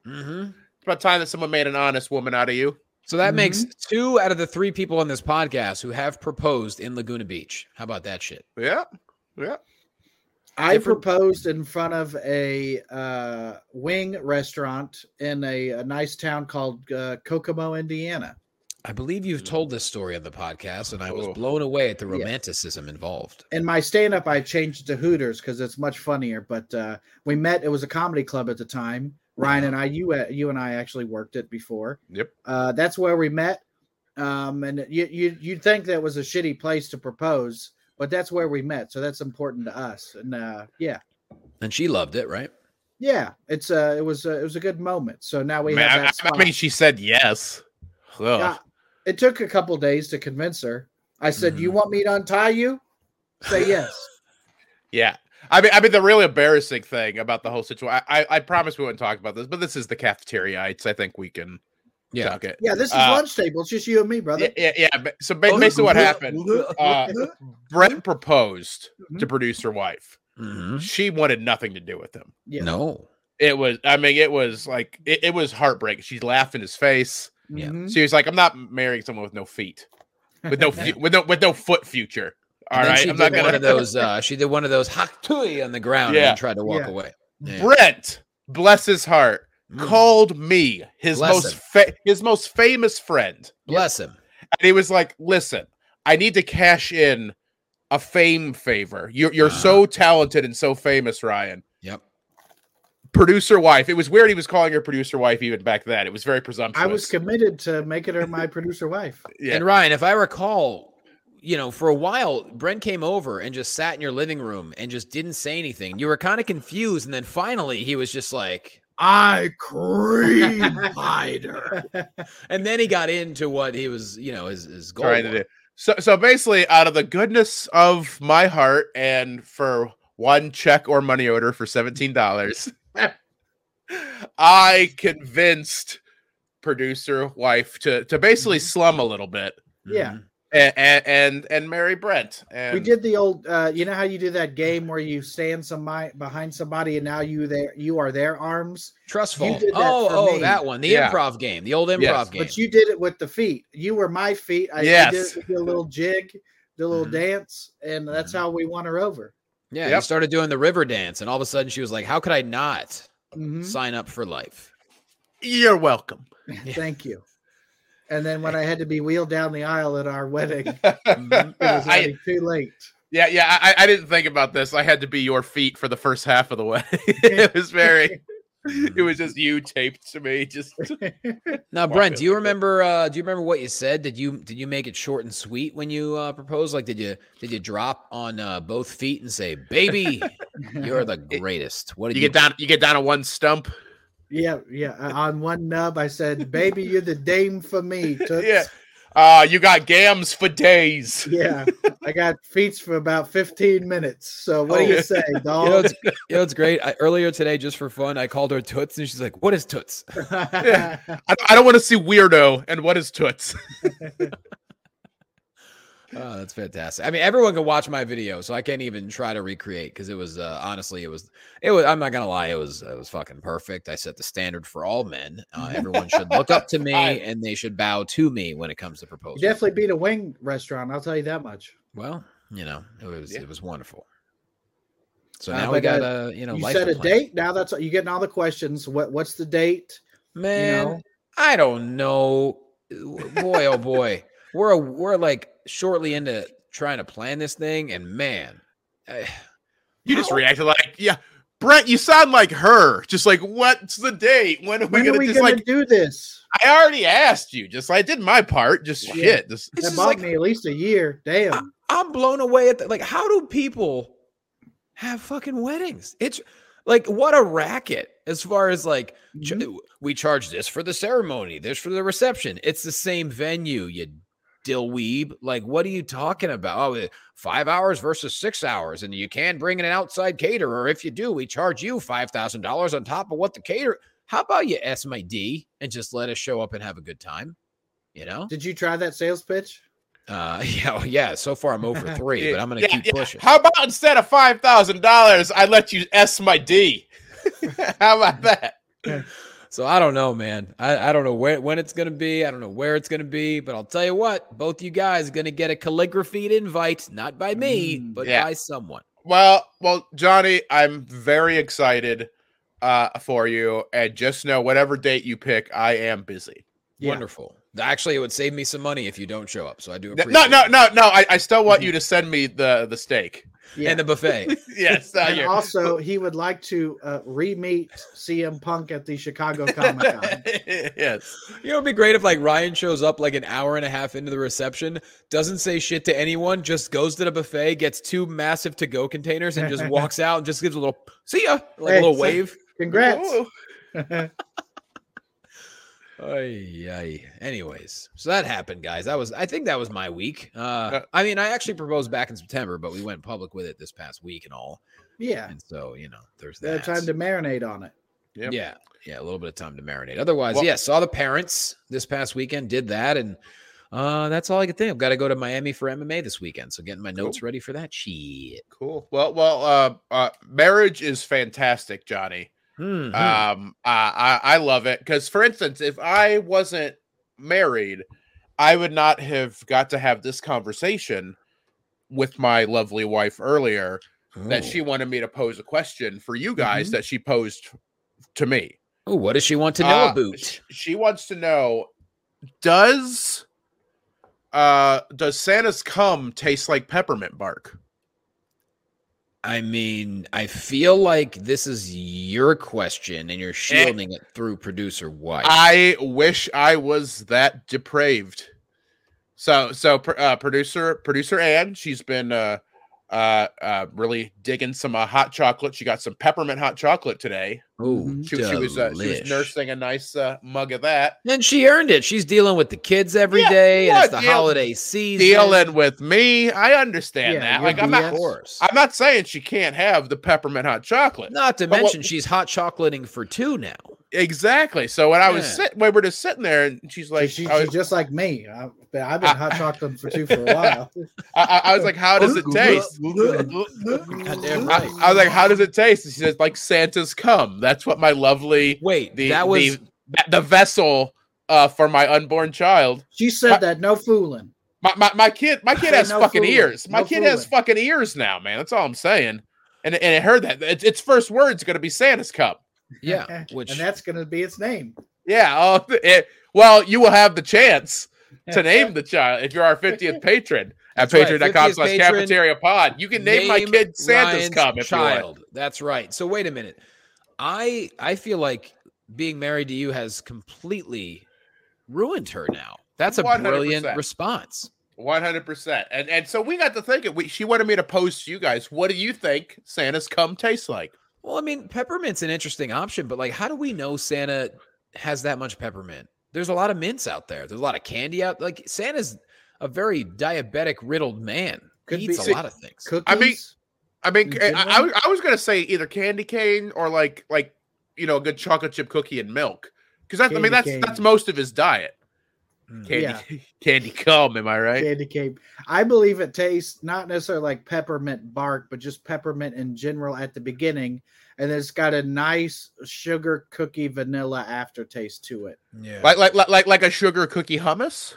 hmm It's about time that someone made an honest woman out of you. So that makes two out of the three people on this podcast who have proposed in Laguna Beach. How about that shit? Yeah. Yeah. I Different- proposed in front of a uh, wing restaurant in a, a nice town called uh, Kokomo, Indiana. I believe you've told this story on the podcast, and I was Oh. blown away at the Yeah. romanticism involved. In my stand up, I changed it to Hooters because it's much funnier. But uh, we met, it was a comedy club at the time. Ryan and I, you, uh, you and I actually worked it before. Yep. Uh, that's where we met. Um, and you, you, you'd think that was a shitty place to propose, but that's where we met. So that's important to us. And uh, yeah. And she loved it, right? Yeah, it's uh it was uh, it was a good moment. So now we Man, have I, that I spot. mean, she said yes. Ugh. Yeah, it took a couple days to convince her. I said, "You want me to untie you?" Say yes. Yeah. I mean, I mean, the really embarrassing thing about the whole situation. I, I, I promise we wouldn't talk about this, but this is the cafeteriaites. I think we can Yeah. talk it. yeah, this is Uh, lunch table. It's just you and me, brother. Yeah, yeah, yeah. So basically, what happened? Uh, Brent proposed to producer wife. Mhm. She wanted nothing to do with him. Yeah. No. It was, I mean, it was like it, it was heartbreaking. She laughed in his face. Yeah. Mhm. She was like, I'm not marrying someone with no feet, with no fu- with no with no foot future. All And then right, she I'm did not one gonna. of those. Uh, she did one of those haktui on the ground Yeah. and tried to walk Yeah. away. Yeah. Brent, bless his heart, Mm. called me his Bless most fa- his most famous friend, Bless him. and he was like, "Listen, I need to cash in a fame favor. You're you're so talented and so famous, Ryan." Yep. Producer wife. It was weird. He was calling her producer wife even back then. It was very presumptuous. I was committed to making her my producer wife. yeah. And Ryan, if I recall, you know, for a while, Brent came over and just sat in your living room and just didn't say anything. You were kind of confused, and then finally he was just like, I cream hider. and then he got into what he was, you know, his his goal. trying to do. So, so basically, out of the goodness of my heart, and for one check or money order for seventeen dollars, I convinced producer wife to to basically slum a little bit Yeah. Mhm. And and and, and marry Brent. And we did the old uh you know how you do that game where you stand somebody behind somebody and now you there you are their arms Trustful. did that Oh, for oh, me. that one. The Yeah. improv game. The old improv Yes. game. but you did it with the feet you were my feet i Yes. did, we did a little jig did a little Mhm. dance and that's how we won her over yeah, you Yep. started doing the river dance, and all of a sudden she was like, "How could I not Mhm. sign up for life?" you're welcome. thank you and then when i had to be wheeled down the aisle at our wedding it was I, too late yeah, yeah, I, I didn't think about this. I had to be your feet for the first half of the wedding. it was very. It was just you taped to me. Just Now, Brent, do you remember? Uh, do you remember what you said? Did you did you make it short and sweet when you uh, proposed? Like, did you did you drop on uh, both feet and say, "Baby, you're the greatest"? What did you you, get down. You get down to one stump. Yeah yeah uh, on one nub i said baby you're the dame for me Toots." Yeah. Uh, you got gams for days. Yeah, I got feats for about 15 minutes. So what Oh. do you say, You know, dog? it's, you know, it's great. I, earlier today, just for fun, I called her Toots, and she's like, "What is Toots?" I, I don't want to see weirdo. And what is toots? Oh, that's fantastic. I mean, everyone can watch my video, so I can't even try to recreate because it was uh, honestly, it was, it was. I'm not gonna lie, it was, it was fucking perfect. I set the standard for all men. Uh, everyone should look up to me I- and they should bow to me when it comes to proposals. definitely beat a wing restaurant. I'll tell you that much. Well, you know, it was, Yeah. it was wonderful. So Uh, now we got uh, a, you know, you set a plan. date. Now that's you getting all the questions. What what's the date? man. know? I don't know. Boy, oh boy, we're we're like shortly into trying to plan this thing, and man, eh, You just reacted like, yeah, Brent. You sound like her. Just like, what's the date? When are we When gonna are we just gonna like? do this? I already asked you. Just like, I did my part. Just Yeah. shit. Just This That is bought like- me at least a year. Damn. I'm blown away at the, like how do people have fucking weddings? It's like what a racket as far as like ch- Mhm. we charge this for the ceremony, this for the reception. It's the same venue, you dillweeb. Like what are you talking about? Oh, five hours versus six hours, and you can bring in an outside caterer. If you do, we charge you five thousand dollars on top of what the caterer. How about you S my D and just let us show up and have a good time? You know? Did you try that sales pitch? Uh, yeah, well, yeah. So far, I'm over three, but I'm gonna Yeah, keep yeah. pushing. How about instead of five thousand dollars, I let you s my d? How about that? So I don't know, man. I, I don't know where when it's gonna be. I don't know where it's gonna be, but I'll tell you what, both you guys are gonna get a calligraphied invite, not by me, Mm, but yeah. by someone. Well, well, Jonny, I'm very excited uh, for you, and just know whatever date you pick, I am busy. Yeah. Wonderful. Actually, it would save me some money if you don't show up. So I do No, appreciate no, it. no, no. I, I still want you to send me the the steak. Yeah. And the buffet. yes, uh, And you're- also, he would like to uh, re-meet CM Punk at the Chicago Comic Con. yes. You know, it'd be great if like Ryan shows up like an hour and a half into the reception, doesn't say shit to anyone, just goes to the buffet, gets two massive to go containers, and just walks out and just gives a little see ya, like Hey, a little so- wave. Congrats. Ooh. Ay, ay. Anyways, so that happened, guys. That was, I think that was my week. Uh, Uh, I mean, I actually proposed back in September, but we went public with it this past week and all. yeah. And so, you know, there's that. had time to marinate on it. Yep. Yeah, yeah, a little bit of time to marinate. Otherwise, Well- yeah, saw the parents this past weekend, did that, and uh, that's all I could think. I've got to go to Miami for MMA this weekend, so getting my notes ready for that shit. Cool. Well, well, uh, uh, marriage is fantastic, Jonny. Mhm. Um, I I, I love it because, for instance, if I wasn't married, I would not have got to have this conversation with my lovely wife earlier that she wanted me to pose a question for you guys Mhm. that she posed to me. Oh, what does she want to know Uh, about? She wants to know does uh does Santa's cum taste like peppermint bark? I mean, I feel like this is your question and you're shielding it through producer White. I wish I was that depraved. So so uh, producer producer Ann, she's been uh uh uh really digging some uh, hot chocolate. She got some peppermint hot chocolate today. oh. She, she was uh, she was nursing a nice uh, mug of that. And she earned it. She's dealing with the kids every Yeah, day, and it's the Deal- holiday season. Dealing with me, I understand Yeah, that. Like I'm of not, course. I'm not saying she can't have the peppermint hot chocolate. Not to But what- mention, she's hot chocolating for two now. Exactly. So when I was Yeah. sitting, we were just sitting there, and she's like, she, I, she's was, just like me. I, but I've been I- hot chocolate for two for a while. I, I- I was like, "How does it taste?" I. I was like, "How does it taste?" And she says, "Like Santa's come." That's what my lovely Wait, the that was the, the vessel uh, for my unborn child. She said that no fooling. My, my, my kid, my kid has no fucking fooling. ears. My No kid has fucking ears now, man. That's all I'm saying. And and it heard that its, its first words going to be Santa's cup. yeah, which and that's going to be its name. Yeah. Oh, it, well, you will have the chance to name the child if you're our 50th patron at right, patreon.com 50th slash patron. cafeteria pod. You can name, my kid Santa's Ryan's cum if you want. child. That's right. So wait a minute. I I feel like being married to you has completely ruined her now. That's a 100%. brilliant response. One hundred percent, and and so we got to thinking. We, she wanted me to post to you guys. What do you think Santa's cum tastes like? Well, I mean, peppermint's an interesting option, but like, how do we know Santa has that much peppermint? There's a lot of mints out there. There's a lot of candy out. Like Santa's a very diabetic riddled man. Could he be- eats a See, lot of things. Cookies. I mean, I mean, I, I, was- I was gonna say either candy cane or like like you know a good chocolate chip cookie and milk because I mean that's cane. that's most of his diet. Mm. Candy Yeah. candy cum, am I right? candy cane. I believe it tastes not necessarily like peppermint bark, but just peppermint in general at the beginning, and it's got a nice sugar cookie vanilla aftertaste to it. Yeah. Like like like like like a sugar cookie hummus.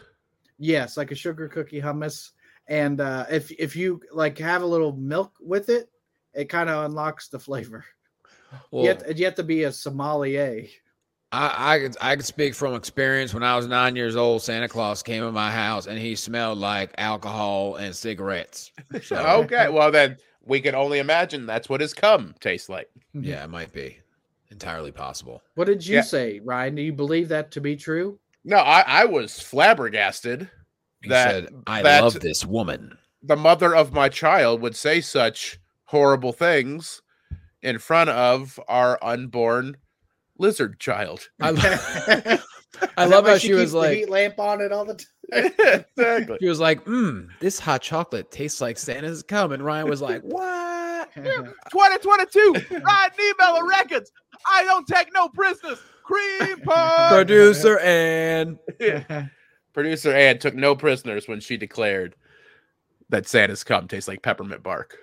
Yes, like a sugar cookie hummus. And uh, if if you like have a little milk with it, it kind of unlocks the flavor. well, you, have to, you have to be a sommelier. I, I could I could speak from experience. When I was nine years old, Santa Claus came in my house and he smelled like alcohol and cigarettes. So Okay, well then we can only imagine that's what his cum tastes like. yeah, it might be entirely possible. What did you Yeah. say, Ryan? Do you believe that to be true? No, I, I was flabbergasted He That- said, "I that- love this woman." the mother of my child would say such horrible things in front of our unborn lizard child. I, lo- I love how she she was keeps the like, heat lamp on it all the time. exactly. she was like, "Mmm, this hot chocolate tastes like Santa's cum," and Ryan was like, "What?" 2022, Ryan Nebella Records. I don't take no prisoners. Cream pie. Producer and Producer Ann took no prisoners when she declared that Santa's cum tastes like peppermint bark.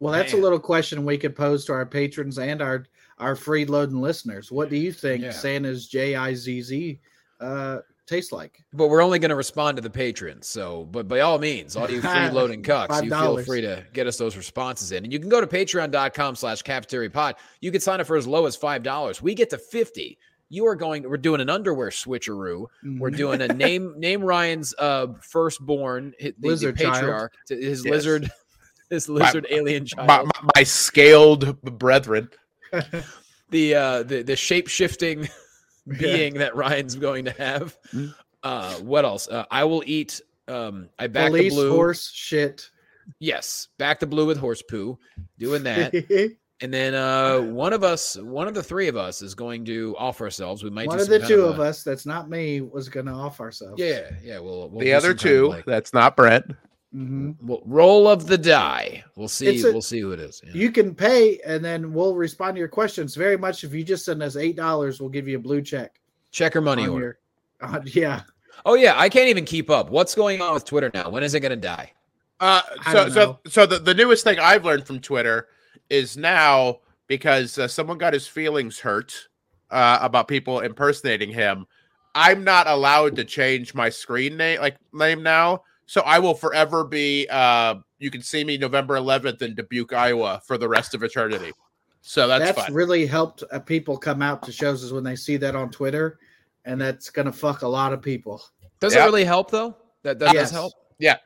Well, that's Man. a little question we could pose to our patrons and our our free loading listeners. What do you think Yeah. Santa's J I Z Z uh tastes like? But we're only going to respond to the patrons. So, but by all means, all you freeloading cucks, you feel free to get us those responses in. And you can go to patreon.com slash cafeteria pod. You can sign up for as low as $5. We get to 50. You are going, we're doing an underwear switcheroo. We're Mhm. doing a name, name Ryan's uh firstborn, hi- the, the Lizard child. patriarch, to his Yes. lizard, his lizard alien child. My, my, my scaled brethren. the uh the the shape shifting being that Ryan's going to have. Mm. Uh what else? Uh, I will eat um I back Police the blue. horse shit. Yes, back the blue with horse poo. Doing that. and then uh one of us, one of the three of us is going to off ourselves. We might One do of the kind two a- of us that's not me was gonna off ourselves. Yeah, yeah, we'll, we'll the other some kind of, two, like, that's not Brent. Mhm. we'll- roll of the die. We'll see. A- we'll see who it is. Yeah. You can pay and then we'll respond to your questions very much. If you just send us eight dollars, we'll give you a blue check. Check your money on order. your- uh, yeah. Oh yeah, I can't even keep up. What's going on with Twitter now? When is it going to die? Uh, so so so the, the newest thing I've learned from Twitter is now because uh, someone got his feelings hurt uh, about people impersonating him. I'm not allowed to change my screen name like name now. So I will forever be uh you can see me November 11th in Dubuque, Iowa for the rest of eternity. So that's, That's, fun. really helped uh, people come out to shows is when they see that on Twitter, and that's gonna fuck a lot of people. Does Yep. it really help though? That, that Yes. does help. Yeah,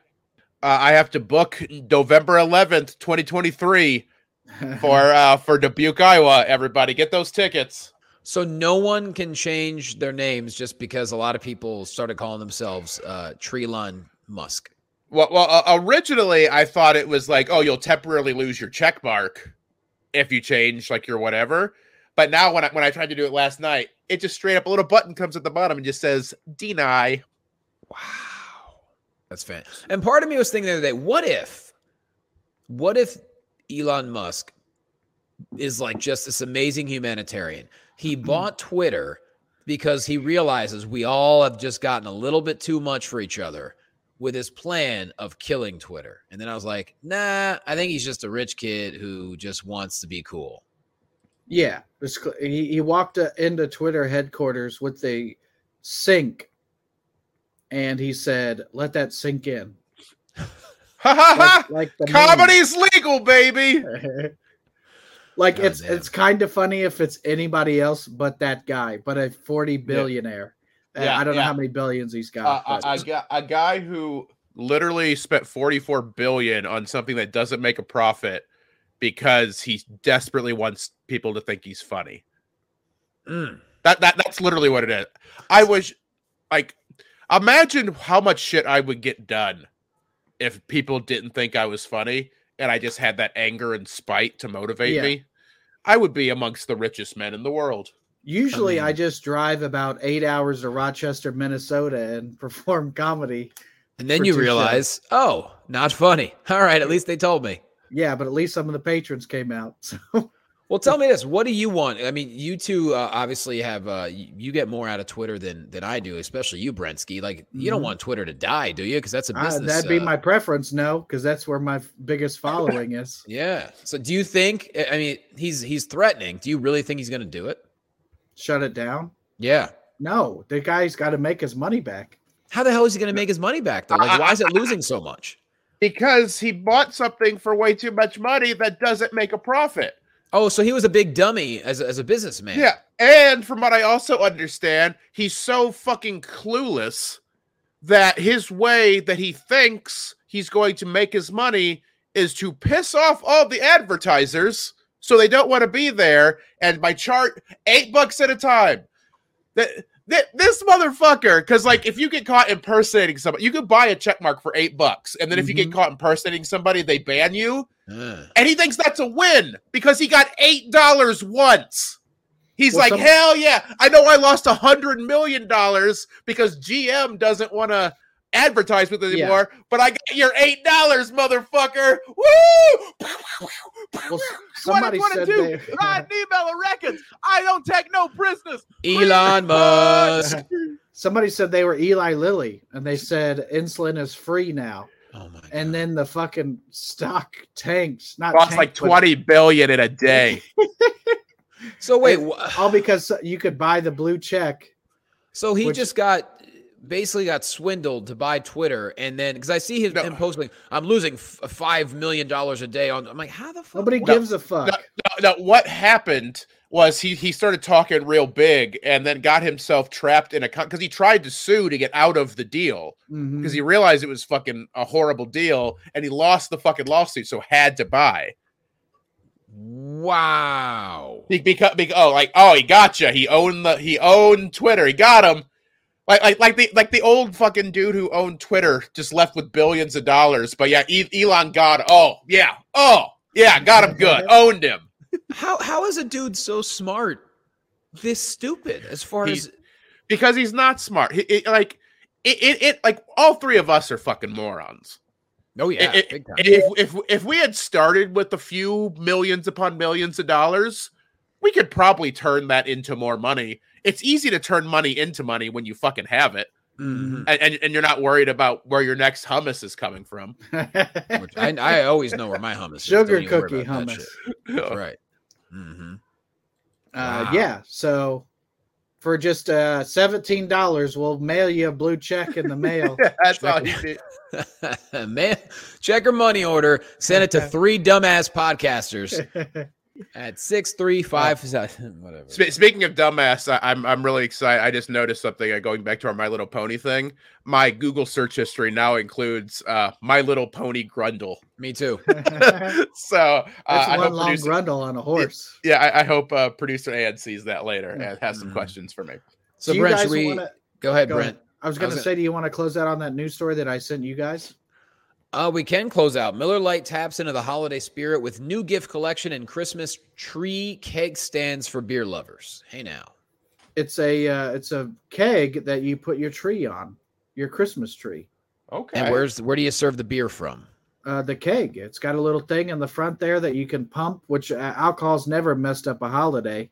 uh, I have to book November 11th, 2023 for uh for Dubuque, Iowa. Everybody get those tickets. So no one can change their names just because a lot of people started calling themselves uh, Treelon Musk. Well, well, uh, originally I thought it was like, oh, you'll temporarily lose your check mark if you change like your whatever. But now when I when I tried to do it last night, it just straight up a little button comes at the bottom and just says deny. Wow, that's fan. And part of me was thinking the other day, what if, what if Elon Musk is like just this amazing humanitarian? He bought Twitter because he realizes we all have just gotten a little bit too much for each other with his plan of killing Twitter. And then I was like, nah, I think he's just a rich kid who just wants to be cool. Yeah, it's he, he walked uh, into Twitter headquarters with the sink, and he said, "Let that sink in." Ha ha ha! Like, like the meme. Comedy's legal, baby. like God it's damn. it's kind of funny if it's anybody else but that guy, but a forty billionaire. Uh, Yeah, I don't know how many billions he's got. a, but- a, gu- a guy who literally spent 44 billion on something that doesn't make a profit because he desperately wants people to think he's funny. Mm. That that that's literally what it is. I wish like imagine how much shit I would get done if people didn't think I was funny and I just had that anger and spite to motivate Yeah. me. I would be amongst the richest men in the world. Usually, I, mean- just drive about eight hours to Rochester, Minnesota, and perform comedy. And then you realize, oh, not funny. All right, at least they told me. Yeah, but at least some of the patrons came out. So Well, tell me this: What do you want? I mean, you two uh, obviously have uh, you, get more out of Twitter than than I do, especially you, Brensky. Like, you don't Mhm. want Twitter to die, do you? Because that's a uh, business. that'd be uh, my preference. No, because that's where my biggest following is. yeah. So, do you think? I- I mean, he's he's threatening. Do you really think he's going to do it? Shut it down. Yeah. No, the guy's got to make his money back. How the hell is he going to make his money back though? Like, why is it losing so much? Because he bought something for way too much money that doesn't make a profit. Oh, so he was a big dummy as a, as a businessman. Yeah. And from what I also understand, he's so fucking clueless that his way that he thinks he's going to make his money is to piss off all the advertisers so they don't want to be there and my chart eight bucks at a time. That this motherfucker, because like if you get caught impersonating somebody, you could buy a check mark for eight bucks, and then if you get Mhm. caught impersonating somebody, they ban you Uh, and he thinks that's a win because he got eight dollars once. He's Well, like, some- hell yeah! I know I lost a hundred million dollars because GM doesn't want to advertise with it Yeah. anymore, but I got your eight dollars, motherfucker! Woo! Well, s- somebody said 2022, they, Rod Nebella Records. I don't take no prisoners. Elon Musk. somebody said they were Eli Lilly, and they said insulin is free now. Oh my god. And then the fucking stock tanks. Not Lost tanked, like but- twenty billion in a day. so wait, wh- all because you could buy the blue check. So he Which- just got basically got swindled to buy Twitter, and then because I see his, No. him posting, I'm losing f- uh, five million dollars a day on. I'm like, how the fuck? Nobody what? gives a fuck. No, no, what happened was he he started talking real big and then got himself trapped in a because he tried to sue to get out of the deal mm-hmm. because he realized it was fucking a horrible deal and he lost the fucking lawsuit so had to buy Wow. Be- because, because oh like oh he gotcha he owned the he owned Twitter he got him like like like the like the old fucking dude who owned Twitter just left with billions of dollars but yeah e- Elon got oh yeah oh yeah got him good owned him How how is a dude so smart, this stupid? As far He's- as because he's not smart. He, it- like it, it, it, like all three of us are fucking morons. oh yeah, It- big time. If if if we had started with a few millions upon millions of dollars, we could probably turn that into more money. It's easy to turn money into money when you fucking have it, Mhm. and and, and you're not worried about where your next hummus is coming from. Which I, I always know where my hummus is. Sugar Don't even worry cookie about that hummus. shit. That's right. hmm Uh, Wow. yeah. So For just uh, seventeen dollars, we'll mail you a blue check in the mail. That's all he did. Man, check your money order. Send it to three dumbass podcasters at six three five whatever. Spe- Speaking of dumbass, I, I'm I'm really excited. I just noticed something. Uh, going back to our My Little Pony thing, my Google search history now includes uh, My Little Pony Grundle. Me too. so uh, That's I one hope long producer, grundle on a horse. yeah, I, I hope uh, producer Ann sees that later and has some Mhm. questions for me. So Do you Brent, guys we wanna- go ahead, go Brent? ahead. I was going was to gonna- say, do you want to close out on that news story that I sent you guys? Uh, we can close out. Miller Lite taps into the holiday spirit with new gift collection and Christmas tree keg stands for beer lovers. Hey now. It's a uh, it's a keg that you put your tree on, your Christmas tree. Okay. And where's where do you serve the beer from? Uh, the keg. It's got a little thing in the front there that you can pump, which uh, alcohol's never messed up a holiday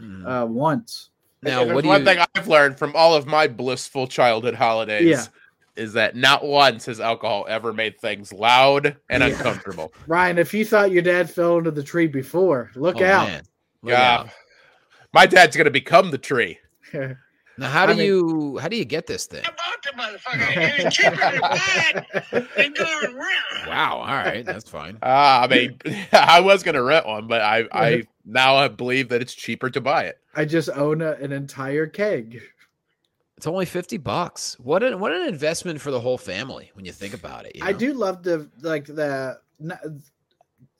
Mhm. uh, once. now, what do one you? thing I've learned from all of my blissful childhood holidays Yeah. Is that not once has alcohol ever made things loud and Yeah. uncomfortable. Ryan, if you thought your dad fell into the tree before, look Oh, out. Look Yeah. out. My dad's gonna become the tree. Now, how do I mean- you how do you get this thing? I bought the motherfucker. It's cheaper to buy it than going around. Wow. All right, that's fine. Ah, I mean, I was gonna rent one, but I, I now I believe that it's cheaper to buy it. I just own a, an entire keg. It's only fifty bucks. What an what an investment for the whole family when you think about it. you I do love the like the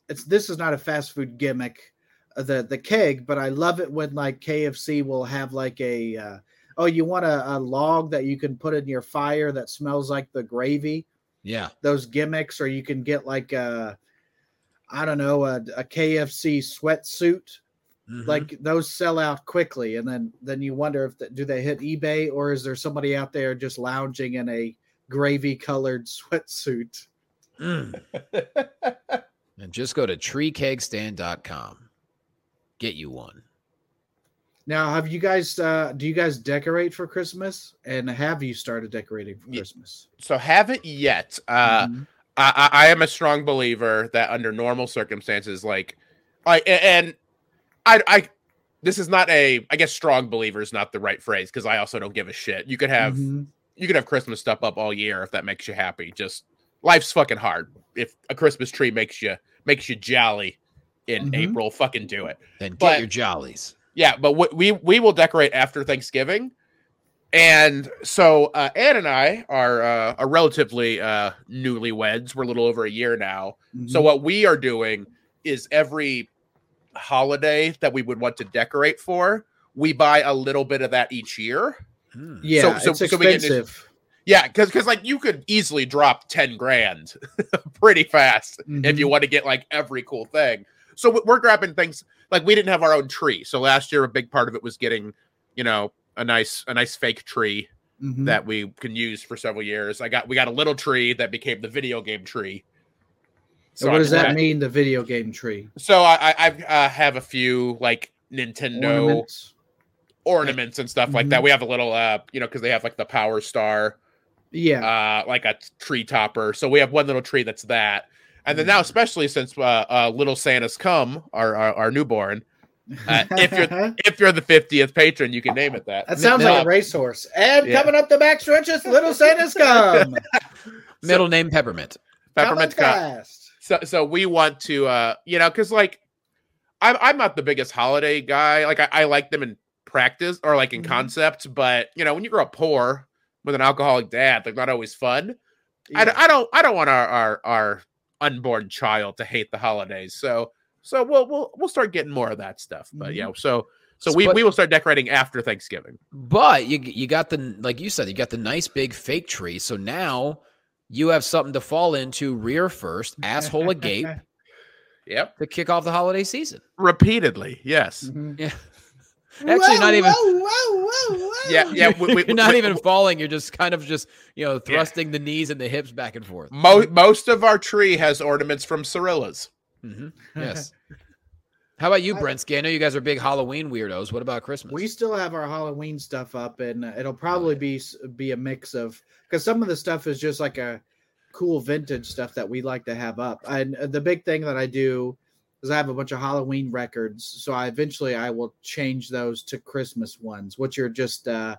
it's this is not a fast food gimmick uh, the the keg but I love it when like KFC will have like a uh, oh you want a, a log that you can put in your fire that smells like the gravy Yeah. those gimmicks or you can get like a I don't know a, a KFC sweatsuit Mhm. like those sell out quickly and then then you wonder if the, do they hit ebay or is there somebody out there just lounging in a gravy colored sweatsuit Mm. and just go to treekegstand.com. Get you one. now have you guys uh do you guys decorate for christmas and have you started decorating for christmas So haven't yet. Uh, Mhm. I, I I am a strong believer that under normal circumstances, like I and I I this is not a I guess strong believer is not the right phrase because I also don't give a shit. You could have Mhm. you could have Christmas stuff up all year if that makes you happy. Just life's fucking hard. If a Christmas tree makes you makes you jolly in Mhm. April, fucking do it. Then get But- your jollies. Yeah, but we we, we will decorate after Thanksgiving. And so uh, Ann and I are uh, are relatively uh, newlyweds. We're a little over a year now. So Mhm. what we are doing is every holiday that we would want to decorate for, we buy a little bit of that each year. Mm. yeah so- it's so we get expensive Yeah, because because like you could easily drop ten grand pretty fast if you Mhm. want to get like every cool thing. So we- we're grabbing things like we didn't have our own tree. So last year a big part of it was getting, you know, a nice a nice fake tree Mhm. that we can use for several years. I got we got a little tree that became the video game tree. So what does can- that mean the video game tree So I I I've, uh, a few like Nintendo ornaments, Ornaments? and stuff like that. Mhm. We have a little uh you know because they have like the Power Star yeah uh like a tree topper. So we have one little tree that's that. And then now, especially since uh, uh, Little Santa's come, our, our our newborn, uh, if you're if you're the fiftieth patron, you can name it that. that sounds like Uh, a racehorse and Yeah. coming up the back stretches little santa's come Middle name peppermint. Peppermint Coming fast. So so we want to uh you know because like I'm I'm not the biggest holiday guy. Like I, I like them in practice or like in Mhm. concept, but you know when you grow up poor with an alcoholic dad, they're not always fun. I, Yeah. I don't I don't want our, our our unborn child to hate the holidays. So so we'll we'll we'll start getting more of that stuff. But yeah, so so we, But- we will start decorating after Thanksgiving. But you you got the like you said, you got the nice big fake tree. So now you have something to fall into rear first, asshole agape Yep. to kick off the holiday season. Repeatedly, yes. Mhm. Yeah. Actually, not even. Whoa, whoa, whoa, whoa. Yeah, yeah. We, we, you're not we- even falling. You're just kind of just you know thrusting the knees and the hips back and forth. Mo- most of our tree has ornaments from Cirillas. Mhm. Yes. How about you, Brensky? I know you guys are big Halloween weirdos. What about Christmas? We still have our Halloween stuff up, and it'll probably be be a mix of because some of the stuff is just like a cool vintage stuff that we like to have up. And uh, the big thing that I do is I have a bunch of Halloween records. So I eventually I will change those to Christmas ones, which are just uh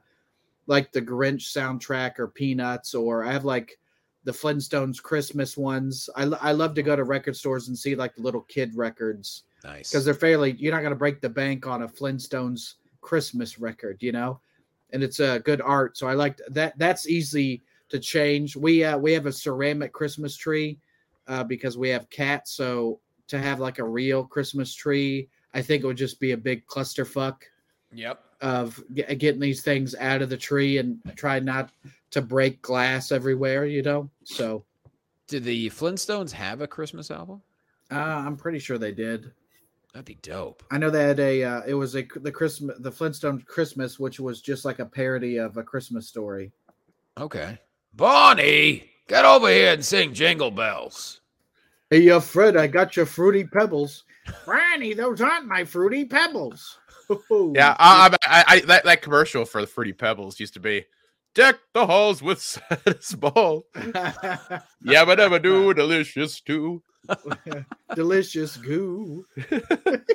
like the Grinch soundtrack or Peanuts, or I have like the Flintstones Christmas ones. I, I love to go to record stores and see like the little kid records Nice. because they're fairly you're not going to break the bank on a Flintstones Christmas record, you know, and it's a uh, good art. So I like that. That's easy to change. We uh, we have a ceramic Christmas tree uh, because we have cats. So to have like a real Christmas tree, I think it would just be a big clusterfuck Yep. of ge- getting these things out of the tree and try not to break glass everywhere, you know. So Did the Flintstones have a Christmas album? uh, I'm pretty sure they did. That'd be dope. I know they had a. Uh, it was a the Christmas the Flintstone Christmas, which was just like a parody of a Christmas story. Okay. Bonnie, get over here and sing Jingle Bells. Hey, uh, Fred, I got your fruity pebbles. Franny, those aren't my fruity pebbles. Yeah, I, I, I, that that commercial for the Fruity Pebbles used to be deck the halls with saddest ball. Yabba dabba do, delicious too. delicious goo.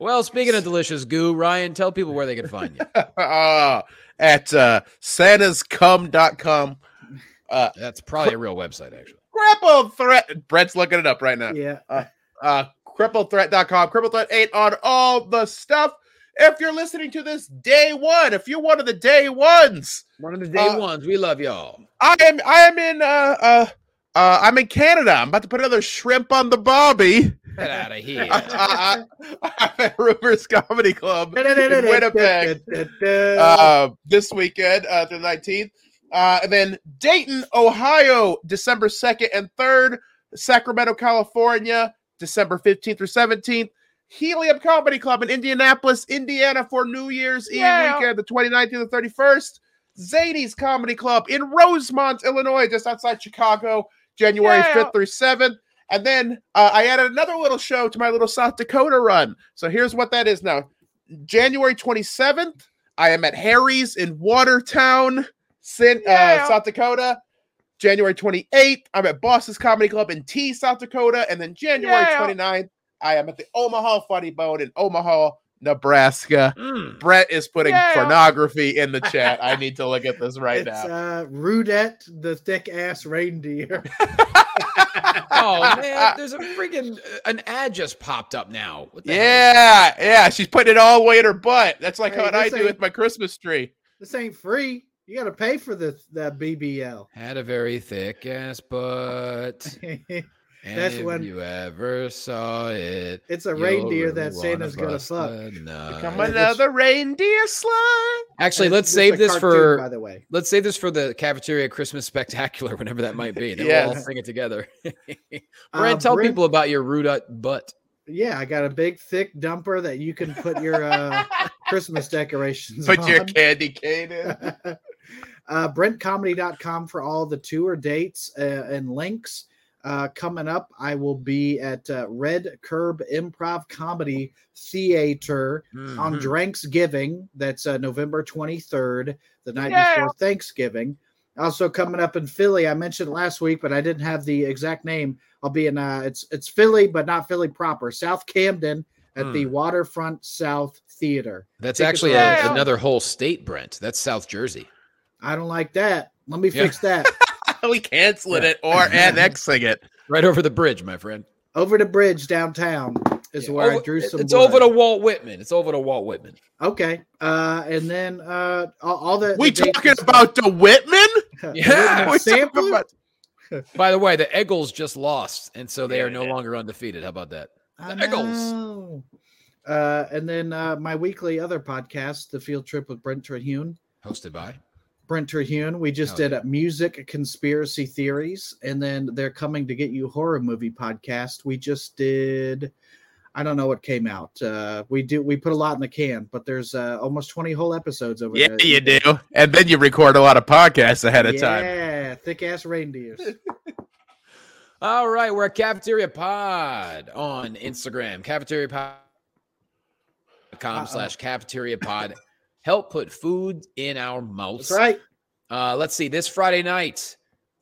Well, speaking of delicious goo, Ryan, tell people where they can find you. uh, at uh, santascome.com. Uh, That's probably a real website, actually. cripple threat. Brett's looking it up right now. Yeah. uh cripplethreat.com cripple threat 8 on all the stuff if you're listening to this day one if you're one of the day ones One of the day Uh, ones. We love y'all. i am i am in uh uh uh, I'm in Canada. I'm about to put another shrimp on the bobby. Get out of here. I, I'm at Rumors Comedy Club in Winnipeg Uh, this weekend, uh, the 19th. Uh, and then Dayton, Ohio, December 2nd and 3rd. Sacramento, California, December 15th or 17th. Helium Comedy Club in Indianapolis, Indiana for New Year's Yeah. Eve weekend, the 29th and the 31st. Zanies Comedy Club in Rosemont, Illinois, just outside Chicago, January Yeah. 5th through 7th. And then uh, I added another little show to my little South Dakota run. So here's what that is now. January 27th, I am at Harry's in Watertown, Sin, Yeah. uh, South Dakota. January 28th, I'm at Boss's Comedy Club in T, South Dakota. And then January Yeah. 29th, I am at the Omaha Funny Bone in Omaha, Nebraska. Mm. Brett is putting Yeah. pornography in the chat. I need to look at this right it's now. uh Rudette, the thick ass reindeer. Oh man, there's a freaking an ad just popped up now. What hell yeah, yeah. She's putting it all the way in her butt. That's like Hey, what I do with my Christmas tree. this ain't free. You got to pay for the the BBL. Had a very thick ass butt. And That's if when- you ever saw it, it's a reindeer really that Santa's gonna bust fuck. Become another reindeer slime. Actually, let's It's save a this cartoon, for by the way. let's save this for the cafeteria Christmas spectacular, whenever that might be. Then we'll all sing it together. Uh, Brad, tell Brent- people about your Rudut butt. Yeah, I got a big thick dumper that you can put your uh, Christmas decorations Put your candy cane in. uh, BrentComedy.com for all the tour dates uh, and links. Uh, coming up, I will be at uh, Red Curb Improv Comedy Theater on Mhm. Dranksgiving. That's uh, November 23rd, the night Yeah. before Thanksgiving. Also coming up in Philly, I mentioned last week, but I didn't have the exact name. I'll be in uh, it's it's Philly, but not Philly proper. South Camden at the Waterfront South Theater. That's Tickets actually a, another whole state, Brent. That's South Jersey. I don't like that. Let me Yeah. fix that. we canceling it or annexing it. Right over the bridge, my friend. over the bridge downtown is Yeah, where I drew some. It's over to. Walt Whitman. It's over to Walt Whitman. Okay, uh, and then uh, all, all the We the talking about the Whitman? Yeah, Whitman We talking sampler? about- By the way, the Eagles just lost, and so they Yeah, are no yeah. longer undefeated. How about that? The Eagles. Uh, and then uh, my weekly other podcast, the Field Trip with Brent Terhune. Hosted by. Brent Terhune. We just Oh, did yeah. a music conspiracy theories, and then they're coming to get you horror movie podcast. We just did. I don't know what came out. Uh, we do. We put a lot in the can, but there's uh, almost 20 whole episodes over Yeah, there. Yeah, you do. And then you record a lot of podcasts ahead of time. Yeah, thick ass reindeers. All right, we're at Cafeteria Pod on Instagram. Cafeteria Pod. com slash cafeteria pod. Help put food in our mouths. That's right. Uh, let's see. This Friday night,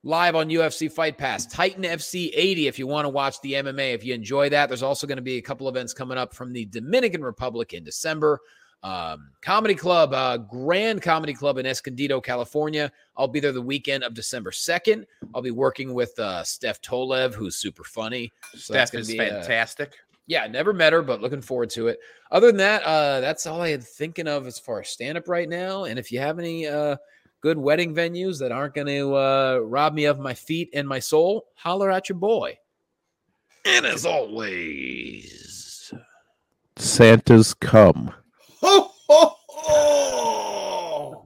live on UFC Fight Pass. Titan FC 80 if you want to watch the MMA. If you enjoy that, there's also going to be a couple events coming up from the Dominican Republic in December. Um, comedy Club, uh, Grand Comedy Club in Escondido, California. I'll be there the weekend of December 2nd. I'll be working with uh, Steph Tolev, who's super funny. So that's Steph gonna is be, uh, fantastic. Yeah, never met her, but looking forward to it. Other than that, uh, that's all I had thinking of as far as stand up right now. And if you have any uh, good wedding venues that aren't going to uh, rob me of my feet and my soul, holler at your boy. And as always, Santa's come. Ho, ho, ho!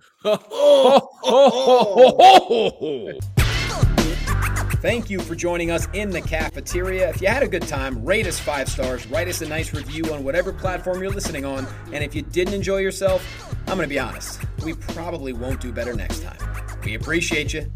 Thank you for joining us in the cafeteria. If you had a good time, rate us five stars, write us a nice review on whatever platform you're listening on. And if you didn't enjoy yourself, I'm going to be honest, we probably won't do better next time. We appreciate you.